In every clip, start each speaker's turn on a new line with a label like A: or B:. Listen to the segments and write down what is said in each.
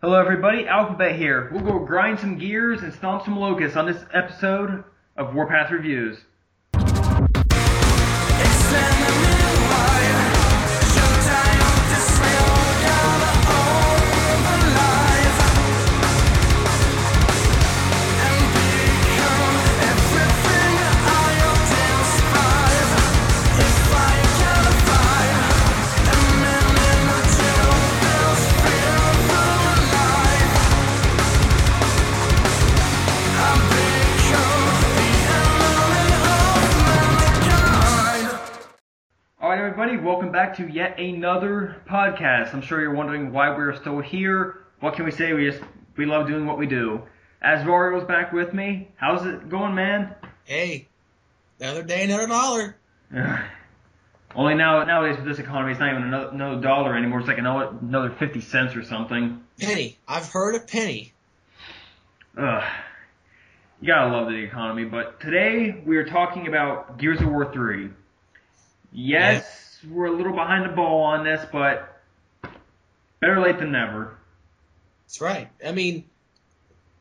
A: Hello, everybody. Alphabet here. We'll go grind some gears and stomp some locusts on this episode of Warpath Reviews. All right, everybody, welcome back to yet another podcast. I'm sure you're wondering why we're still here. What can we say? We just we love doing what we do. As Rorio's back with me, how's it going, man?
B: Hey, another day, another dollar.
A: Only now nowadays with this economy, it's not even another, another dollar anymore. It's like another another fifty cents or something.
B: Penny. I've heard a penny.
A: Ugh. You gotta love the economy. But today we are talking about Gears of War 3. Yes, we're a little behind the ball on this, but better late than never.
B: That's right. I mean,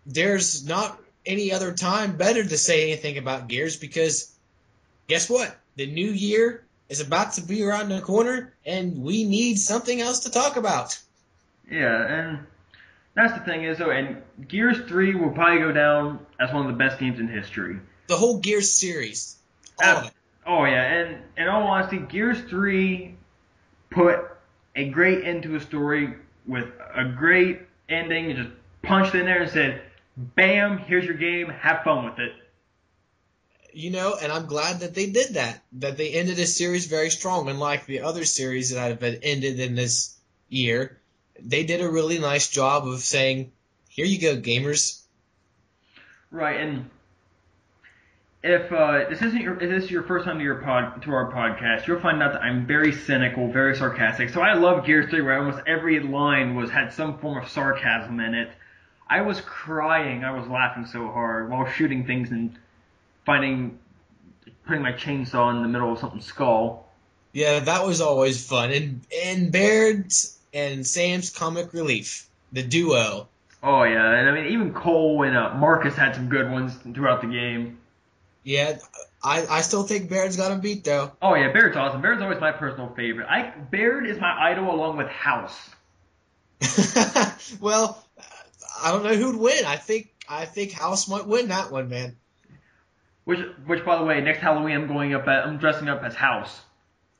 B: there's not any other time better to say anything about Gears because guess what? The new year is about to be around the corner and we need something else to talk about.
A: Yeah, and that's the thing is though, and Gears 3 will probably go down as one of the best games in history.
B: The whole Gears series. All of it.
A: Oh yeah, and in all honesty, Gears 3 put a great end to a story with a great ending. It just punched in there and said, "Bam! Here's your game. Have fun with it."
B: You know, and I'm glad that they did that. That they ended this series very strong, unlike the other series that have been ended in this year. They did a really nice job of saying, "Here you go, gamers."
A: Right, and if uh, this isn't your if this is your first time to your pod to our podcast, you'll find out that I'm very cynical, very sarcastic. So I love Gears 3, where almost every line was had some form of sarcasm in it. I was crying, I was laughing so hard while shooting things and finding putting my chainsaw in the middle of something's skull.
B: Yeah, that was always fun. And and Baird's and Sam's comic relief, the duo.
A: Oh yeah, and I mean even Cole and uh, Marcus had some good ones throughout the game.
B: Yeah, I, I still think Baird's got him beat though.
A: Oh yeah, Baird's awesome. Baird's always my personal favorite. I Baird is my idol along with House.
B: well, I don't know who'd win. I think I think House might win that one, man.
A: Which which by the way, next Halloween I'm going up at I'm dressing up as House.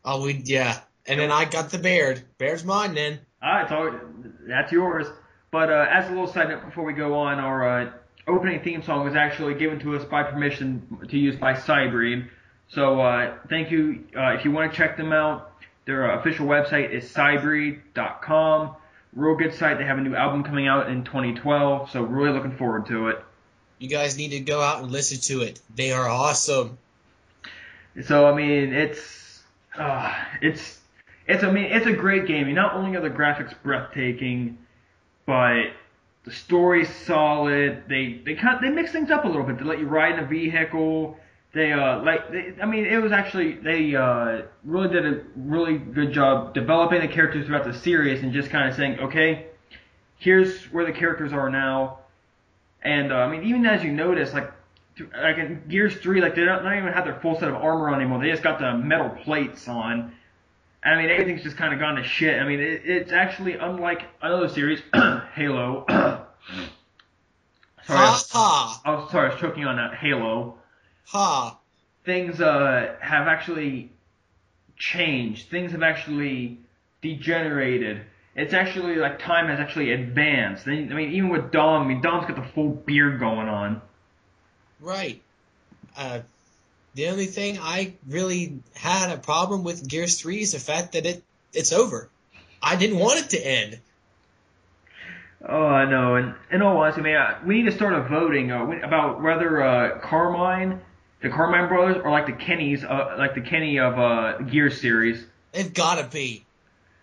B: Oh, we yeah, and then I got the Baird. Baird's mine then.
A: All right, so that's yours. But uh, as a little side note before we go on, our uh, opening theme song was actually given to us by permission to use by Cybreed. So uh, thank you. Uh, if you want to check them out, their uh, official website is cybreed.com. Real good site. They have a new album coming out in 2012, so really looking forward to it.
B: You guys need to go out and listen to it. They are awesome.
A: So I mean, it's uh, it's it's I mean it's a great game. Not only are the graphics breathtaking, but the story's solid. They they kind they mix things up a little bit. They let you ride in a vehicle. They uh like they, I mean it was actually they uh really did a really good job developing the characters throughout the series and just kind of saying okay, here's where the characters are now. And uh, I mean even as you notice like like in Gears 3, like they don't, not even have their full set of armor on anymore. They just got the metal plates on. I mean, everything's just kind of gone to shit. I mean, it, it's actually unlike another series, Halo. sorry, I
B: Ha
A: was,
B: ha
A: I was sorry, I was choking on that Halo.
B: ha.
A: Things uh, have actually changed. Things have actually degenerated. It's actually like time has actually advanced. I mean, even with Dom, I mean, Dom's got the full beard going on.
B: Right. Uh, the only thing I really had a problem with Gears 3 is the fact that it it's over. I didn't want it to end.
A: Oh, I know. And in all honesty, man, we need to start a voting uh, about whether uh, Carmine, the Carmine brothers, or like the Kennys, uh, like the Kenny of uh, Gears series.
B: They've gotta be.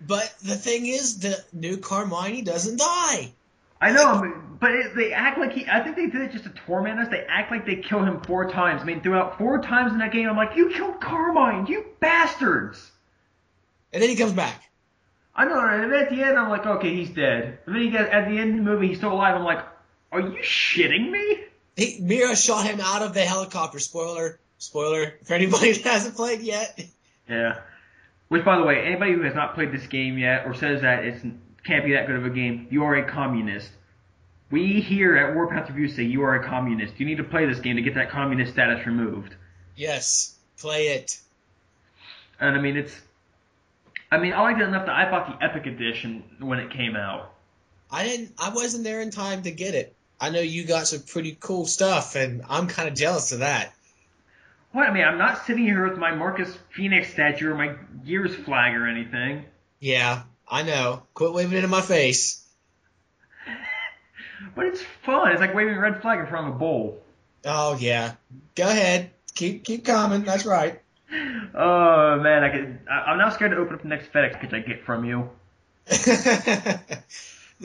B: But the thing is, the new Carmine doesn't die.
A: I know, but it, they act like he. I think they did it just to torment us. They act like they kill him four times. I mean, throughout four times in that game, I'm like, you killed Carmine, you bastards.
B: And then he comes back.
A: I know, and at the end, I'm like, okay, he's dead. And then he gets at the end of the movie, he's still alive. I'm like, are you shitting me?
B: He, Mira shot him out of the helicopter. Spoiler, spoiler for anybody that hasn't played yet.
A: Yeah. Which, by the way, anybody who has not played this game yet or says that it can't be that good of a game, you are a communist. We here at Warpath Review say you are a communist. You need to play this game to get that communist status removed.
B: Yes, play it.
A: And I mean, it's. I mean, I liked it enough that I bought the Epic Edition when it came out.
B: I didn't. I wasn't there in time to get it. I know you got some pretty cool stuff, and I'm kind of jealous of that.
A: What? I mean, I'm not sitting here with my Marcus Phoenix statue or my Gears flag or anything.
B: Yeah, I know. Quit waving it in my face.
A: But it's fun. It's like waving a red flag in front of a bull.
B: Oh yeah. Go ahead. Keep keep coming. That's right.
A: Oh man, I could. I, I'm now scared to open up the next FedEx package I get from you.
B: yeah,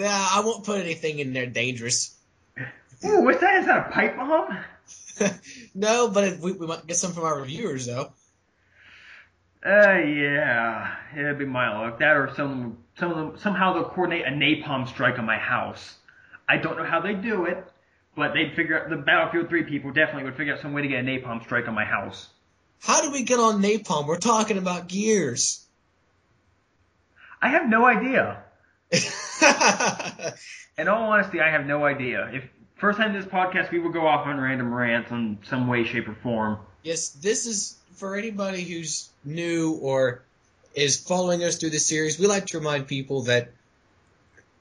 B: I won't put anything in there dangerous.
A: Ooh, what's that? Is that a pipe bomb?
B: no, but if we, we might get some from our reviewers though.
A: Uh, yeah, it'd be my luck. That or some, some of them somehow they'll coordinate a napalm strike on my house. I don't know how they do it, but they'd figure out the Battlefield 3 people definitely would figure out some way to get a napalm strike on my house.
B: How do we get on napalm? We're talking about gears.
A: I have no idea. In all honesty, I have no idea. If first time this podcast, we will go off on random rants in some way, shape, or form.
B: Yes, this is for anybody who's new or is following us through the series. We like to remind people that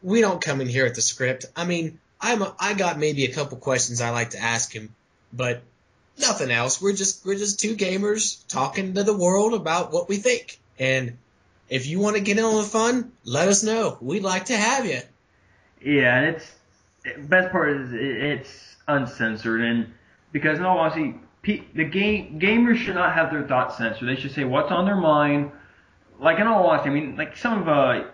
B: we don't come in here at the script. I mean, I'm a, I got maybe a couple questions I like to ask him, but nothing else. We're just we're just two gamers talking to the world about what we think. And if you want to get in on the fun, let us know. We'd like to have you.
A: Yeah, and it's best part is it's uncensored, and because in all honesty, the game gamers should not have their thoughts censored. They should say what's on their mind. Like in all honesty, I mean, like some of uh,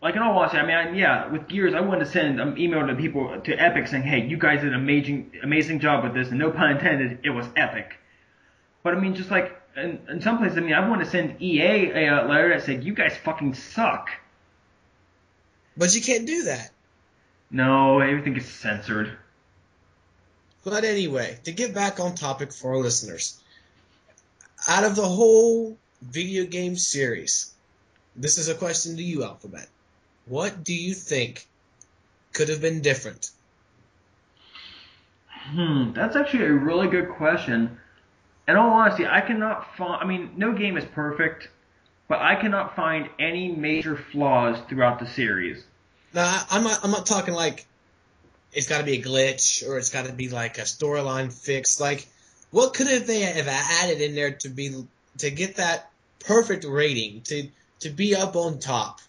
A: like in all honesty, I mean, I, yeah, with Gears, I wanted to send an email to people to Epic saying, "Hey, you guys did an amazing, amazing job with this," and no pun intended, it was epic. But I mean, just like in, in some places, I mean, I want to send EA a, a letter that said, "You guys fucking suck."
B: But you can't do that.
A: No, everything is censored.
B: But anyway, to get back on topic for our listeners, out of the whole video game series, this is a question to you, Alphabet. What do you think could have been different?
A: Hmm, that's actually a really good question. In all honesty, I cannot find. I mean, no game is perfect, but I cannot find any major flaws throughout the series.
B: Now, I'm not. I'm not talking like it's got to be a glitch or it's got to be like a storyline fix. Like, what could have they have added in there to be to get that perfect rating to to be up on top?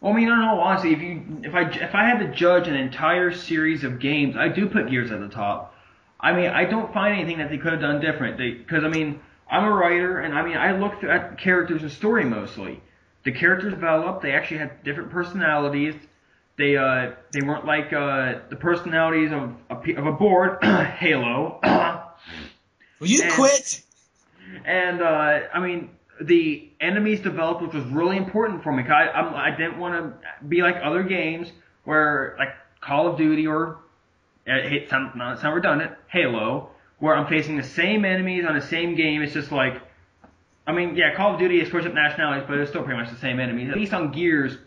A: Well, I mean, in all honesty, if you if I if I had to judge an entire series of games, I do put Gears at the top. I mean, I don't find anything that they could have done different. Because I mean, I'm a writer, and I mean, I look at characters and story mostly. The characters develop. They actually had different personalities. They uh they weren't like uh the personalities of a, of a board Halo.
B: Will you and, quit?
A: And uh I mean the enemies developed, which was really important for me. Cause I I'm, I didn't want to be like other games where like Call of Duty or it some not some redundant Halo where I'm facing the same enemies on the same game. It's just like I mean, yeah, Call of Duty is switched up nationalities, but it's still pretty much the same enemies. At least on Gears,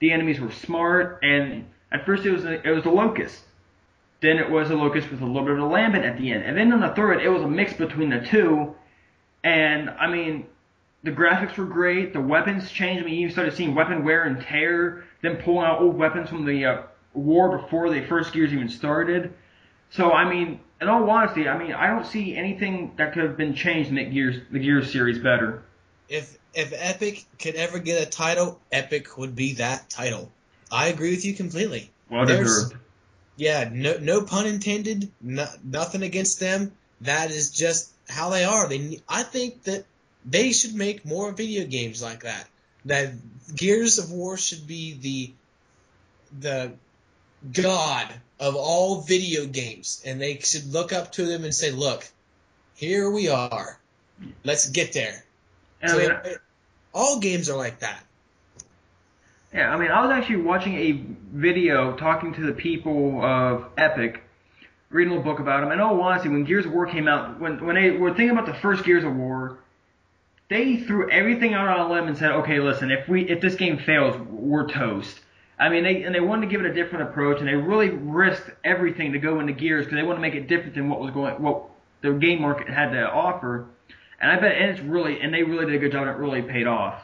A: the enemies were smart, and at first it was a, it was a locust. Then it was a locust with a little bit of a lambent at the end, and then on the third, it was a mix between the two. And I mean, the graphics were great. The weapons changed. I mean, you started seeing weapon wear and tear. Them pulling out old weapons from the uh, war before the first Gears even started. So I mean, in all honesty, I mean, I don't see anything that could have been changed to make Gears the Gears series better.
B: If if Epic could ever get a title, Epic would be that title. I agree with you completely.
A: Well deserved.
B: Yeah, no no pun intended. No, nothing against them. That is just how they are. They I think that they should make more video games like that. That Gears of War should be the the god of all video games, and they should look up to them and say, "Look, here we are. Let's get there."
A: And so I mean,
B: all games are like that.
A: Yeah, I mean, I was actually watching a video talking to the people of Epic, reading a little book about them. And oh, honestly, when Gears of War came out, when when they were thinking about the first Gears of War, they threw everything out on a limb and said, okay, listen, if we if this game fails, we're toast. I mean, they and they wanted to give it a different approach, and they really risked everything to go into Gears because they want to make it different than what was going what the game market had to offer. And I bet and it's really and they really did a good job, and it really paid off.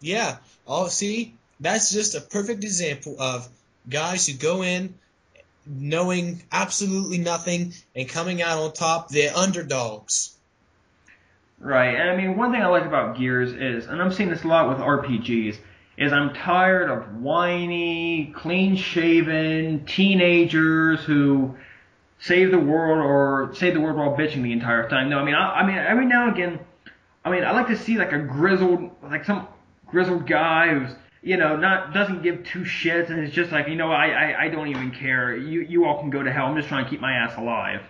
B: Yeah. Oh, see, that's just a perfect example of guys who go in knowing absolutely nothing and coming out on top. They're underdogs.
A: Right. And I mean, one thing I like about Gears is, and I'm seeing this a lot with RPGs, is I'm tired of whiny, clean-shaven teenagers who save the world or save the world while bitching the entire time. No, I mean, I, I mean, every now and again, I mean, I like to see like a grizzled, like some grizzled guy who's you know, not doesn't give two shits and it's just like, you know, I, I, I don't even care. You you all can go to hell. I'm just trying to keep my ass alive.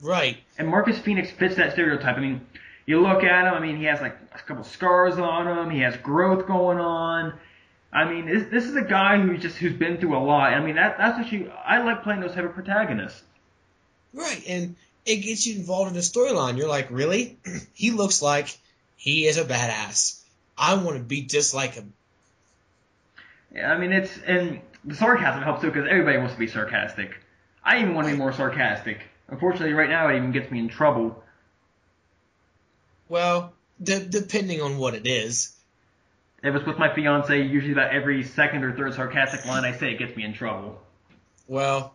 B: Right.
A: And Marcus Phoenix fits that stereotype. I mean, you look at him. I mean, he has like a couple scars on him. He has growth going on. I mean, this, this is a guy who's just who's been through a lot. I mean, that that's what you I like playing those type of protagonists.
B: Right, and it gets you involved in the storyline. You're like, really? he looks like he is a badass. I want to be just like him.
A: Yeah, I mean it's and the sarcasm helps too because everybody wants to be sarcastic. I even want to be more sarcastic. Unfortunately, right now it even gets me in trouble.
B: Well, de- depending on what it is.
A: If it's with my fiance, usually about every second or third sarcastic line I say it gets me in trouble.
B: Well,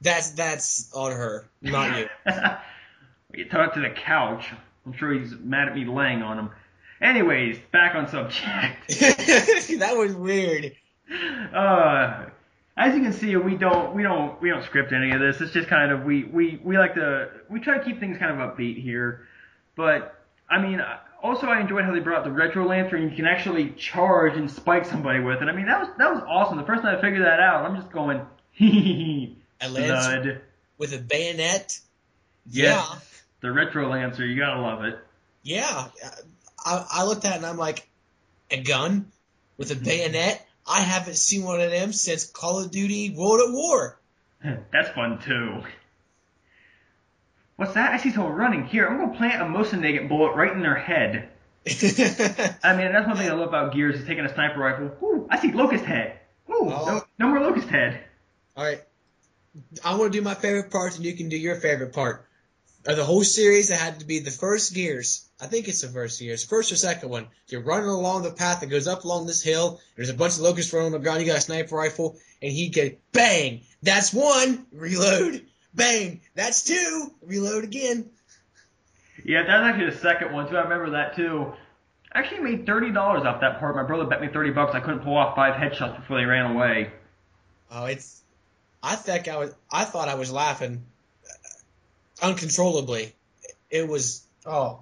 B: that's that's on her, not you.
A: you talk to the couch. I'm sure he's mad at me laying on him. Anyways, back on subject.
B: that was weird.
A: Uh, as you can see, we don't we don't we don't script any of this. It's just kind of we we we like to we try to keep things kind of upbeat here. But I mean, also I enjoyed how they brought the retro lancer. You can actually charge and spike somebody with it. I mean, that was that was awesome. The first time I figured that out, I'm just going, hee
B: A lance with a bayonet.
A: Yes, yeah. The retro lancer, you gotta love it.
B: Yeah, I, I looked at it and I'm like, a gun with a bayonet? I haven't seen one of them since Call of Duty World at War.
A: That's fun too. What's that? I see someone running. Here, I'm gonna plant a Mosin bullet right in their head. I mean, that's one thing I love about Gears is taking a sniper rifle. Ooh, I see locust head. Ooh, oh. no, no more locust head.
B: All right, I want to do my favorite parts, and you can do your favorite part. Of the whole series, it had to be the first Gears I think it's the first Gears, first or second one. You're running along the path that goes up along this hill. There's a bunch of locusts running on the ground. You got a sniper rifle, and he get bang. That's one. Reload. Bang. That's two. Reload again.
A: Yeah, that's actually the second one too. I remember that too. I actually made thirty dollars off that part. My brother bet me thirty bucks. I couldn't pull off five headshots before they ran away.
B: Oh, it's. I think I was. I thought I was laughing uncontrollably. It was. Oh,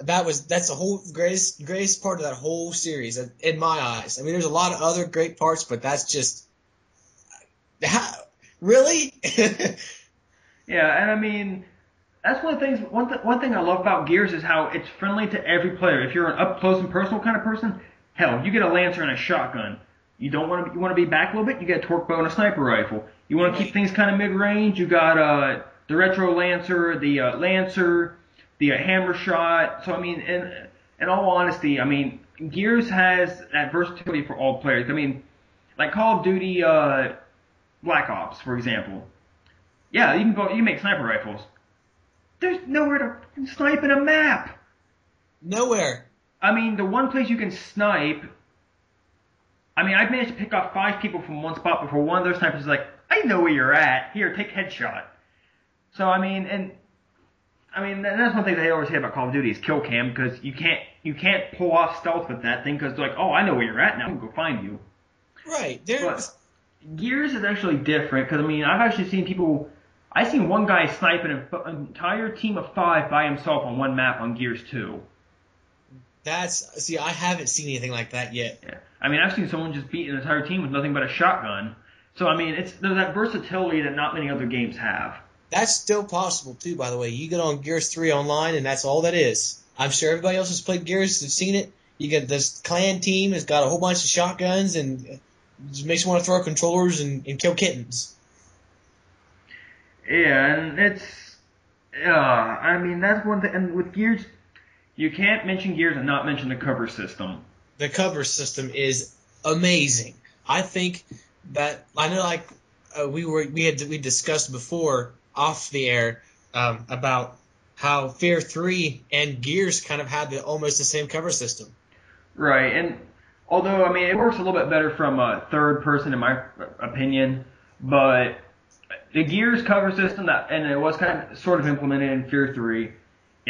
B: that was that's the whole greatest greatest part of that whole series in my eyes. I mean, there's a lot of other great parts, but that's just how, really.
A: yeah, and I mean, that's one of the things. One th- one thing I love about Gears is how it's friendly to every player. If you're an up close and personal kind of person, hell, you get a lancer and a shotgun. You don't want to you want to be back a little bit, you get a torque bow and a sniper rifle. You want to keep things kind of mid range, you got uh the retro lancer, the uh, lancer the hammer shot. So I mean, in in all honesty, I mean, Gears has that versatility for all players. I mean, like Call of Duty, uh, Black Ops, for example. Yeah, you can go, you can make sniper rifles. There's nowhere to snipe in a map.
B: Nowhere.
A: I mean, the one place you can snipe. I mean, I've managed to pick off five people from one spot before one of those snipers is like, I know where you're at. Here, take headshot. So I mean, and I mean, that's one thing they always say about Call of Duty is kill cam because you can't you can't pull off stealth with that thing because they're like, oh, I know where you're at now, I'm gonna go find you.
B: Right. There's...
A: But Gears is actually different because I mean, I've actually seen people. I've seen one guy sniping an entire team of five by himself on one map on Gears 2.
B: That's see, I haven't seen anything like that yet.
A: Yeah. I mean, I've seen someone just beat an entire team with nothing but a shotgun. So I mean, it's there's that versatility that not many other games have.
B: That's still possible too, by the way. You get on Gears 3 online and that's all that is. I'm sure everybody else has played Gears, has seen it. You get this clan team has got a whole bunch of shotguns and just makes you want to throw controllers and, and kill kittens.
A: Yeah, and it's, uh, I mean, that's one thing. And with Gears, you can't mention Gears and not mention the cover system.
B: The cover system is amazing. I think that I know, like uh, we were we had we discussed before off the air um, about how Fear Three and Gears kind of had the almost the same cover system.
A: Right, and although I mean it works a little bit better from a third person in my opinion, but the Gears cover system that and it was kind of sort of implemented in Fear Three.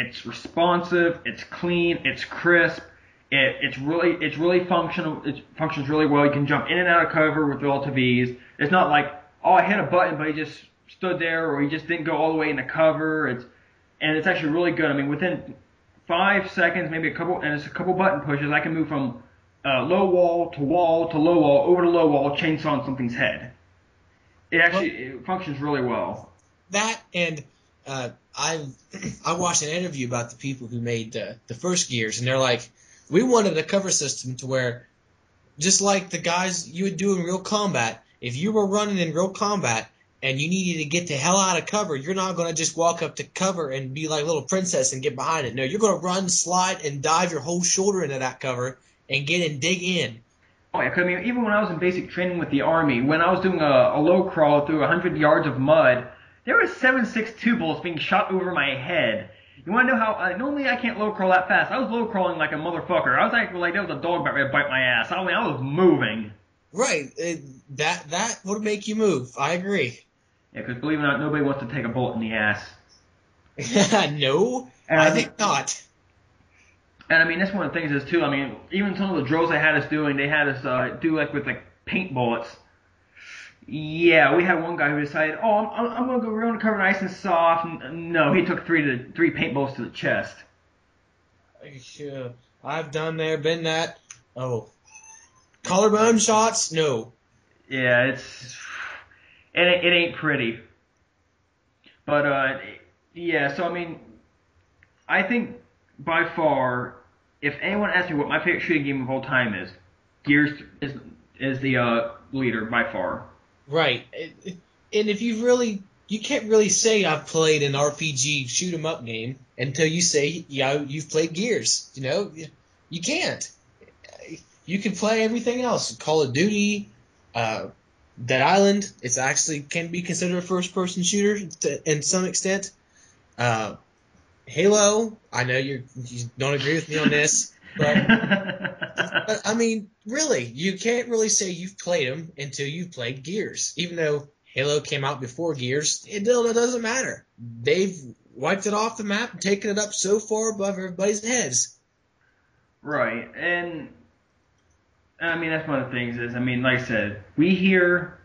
A: It's responsive, it's clean, it's crisp. It, it's really it's really functional. It functions really well. You can jump in and out of cover with relative ease. It's not like oh I hit a button but he just stood there or he just didn't go all the way into cover. It's and it's actually really good. I mean within five seconds, maybe a couple and it's a couple button pushes. I can move from uh, low wall to wall to low wall over to low wall, chainsaw on something's head. It actually it functions really well.
B: That and uh, I I watched an interview about the people who made the the first Gears, and they're like, we wanted a cover system to where, just like the guys you would do in real combat, if you were running in real combat and you needed to get the hell out of cover, you're not going to just walk up to cover and be like little princess and get behind it. No, you're going to run, slide, and dive your whole shoulder into that cover and get and dig in.
A: Oh yeah, I mean, even when I was in basic training with the army, when I was doing a, a low crawl through 100 yards of mud, there were 7.62 bullets being shot over my head. You want to know how? Uh, normally I can't low crawl that fast. I was low crawling like a motherfucker. I was acting like there was a dog about to bite my ass. I mean, I was moving.
B: Right, it, that that would make you move. I agree.
A: Yeah, 'cause believe it or not, nobody wants to take a bullet in the ass.
B: no,
A: And
B: I think not.
A: And I mean, that's one of the things is too. I mean, even some of the drills they had us doing, they had us uh, do like with like paint bullets. Yeah, we had one guy who decided, oh, I'm, I'm, I'm gonna go real cover nice and soft. No, he took three to three paint bullets to the chest.
B: Sure. I've done there, been that. Oh, collarbone shots? No.
A: Yeah, it's it, it ain't pretty. But uh, yeah. So I mean, I think by far, if anyone asks me what my favorite shooting game of all time is, Gears is is the uh, leader by far.
B: Right. And if you really, you can't really say I've played an RPG shoot 'em up game until you say, yeah, you've played Gears. You know, you can't. You can play everything else. Call of Duty, uh, Dead Island. It's actually can be considered a first person shooter to, in some extent. Uh, Halo. I know you're, you don't agree with me on this, but but, I mean, really, you can't really say you've played them until you've played Gears. Even though Halo came out before Gears, it still it doesn't matter. They've wiped it off the map and taken it up so far above everybody's heads.
A: Right, and I mean that's one of the things is I mean like I said, we here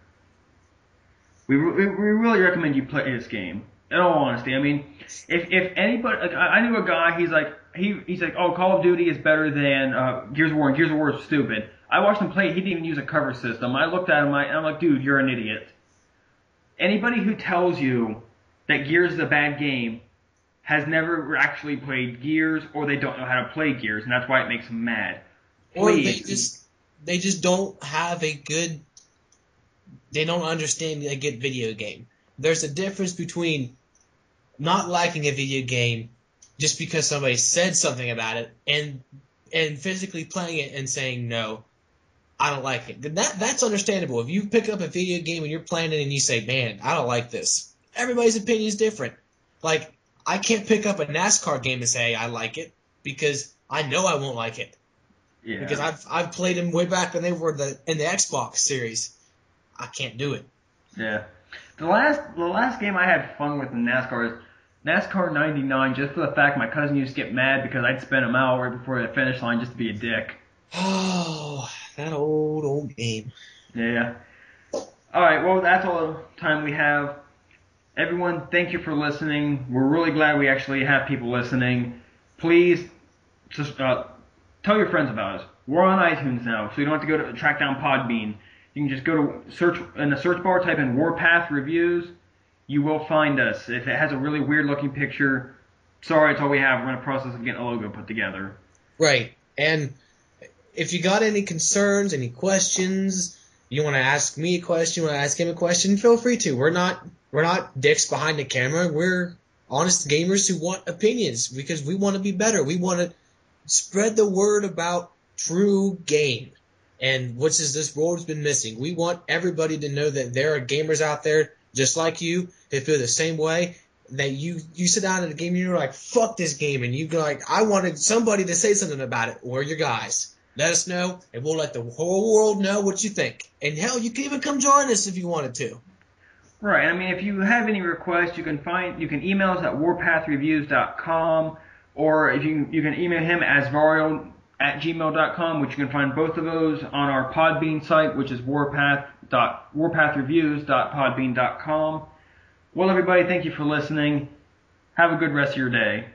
A: we we, we really recommend you play this game. In all honesty, I mean if if anybody like I I knew a guy he's like he he's like oh Call of Duty is better than uh, Gears of War and Gears of War is stupid. I watched him play. He didn't even use a cover system. I looked at him. I, I'm like, dude, you're an idiot. Anybody who tells you that Gears is a bad game has never actually played Gears or they don't know how to play Gears, and that's why it makes them mad.
B: Or they just they just don't have a good they don't understand a good video game. There's a difference between not liking a video game just because somebody said something about it and and physically playing it and saying no, I don't like it. That that's understandable. If you pick up a video game and you're playing it and you say, "Man, I don't like this." Everybody's opinion is different. Like I can't pick up a NASCAR game and say I like it because I know I won't like it
A: Yeah.
B: because I've I've played them way back when they were the in the Xbox series. I can't do it.
A: Yeah. The last the last game I had fun with in NASCAR is NASCAR 99 just for the fact my cousin used to get mad because I'd spent a mile right before the finish line just to be a dick.
B: Oh, that old old game.
A: Yeah. All right. Well, that's all the time we have. Everyone, thank you for listening. We're really glad we actually have people listening. Please, just uh, tell your friends about us. We're on iTunes now, so you don't have to go to track down Podbean. You can just go to search in the search bar, type in Warpath Reviews. You will find us. If it has a really weird looking picture, sorry, it's all we have. We're in the process of getting a logo put together.
B: Right. And if you got any concerns, any questions, you want to ask me a question, you want to ask him a question, feel free to. We're not we're not dicks behind the camera. We're honest gamers who want opinions because we want to be better. We want to spread the word about true game and which is this world's been missing. We want everybody to know that there are gamers out there just like you who feel the same way. That you you sit down at a game and you're like, fuck this game, and you go like, I wanted somebody to say something about it. We're your guys. Let us know, and we'll let the whole world know what you think. And hell, you can even come join us if you wanted to.
A: Right. I mean, if you have any requests, you can find you can email us at warpathreviews.com, or if you you can email him as Vario at gmail.com, which you can find both of those on our Podbean site, which is warpath warpathreviews.podbean.com. Well, everybody, thank you for listening. Have a good rest of your day.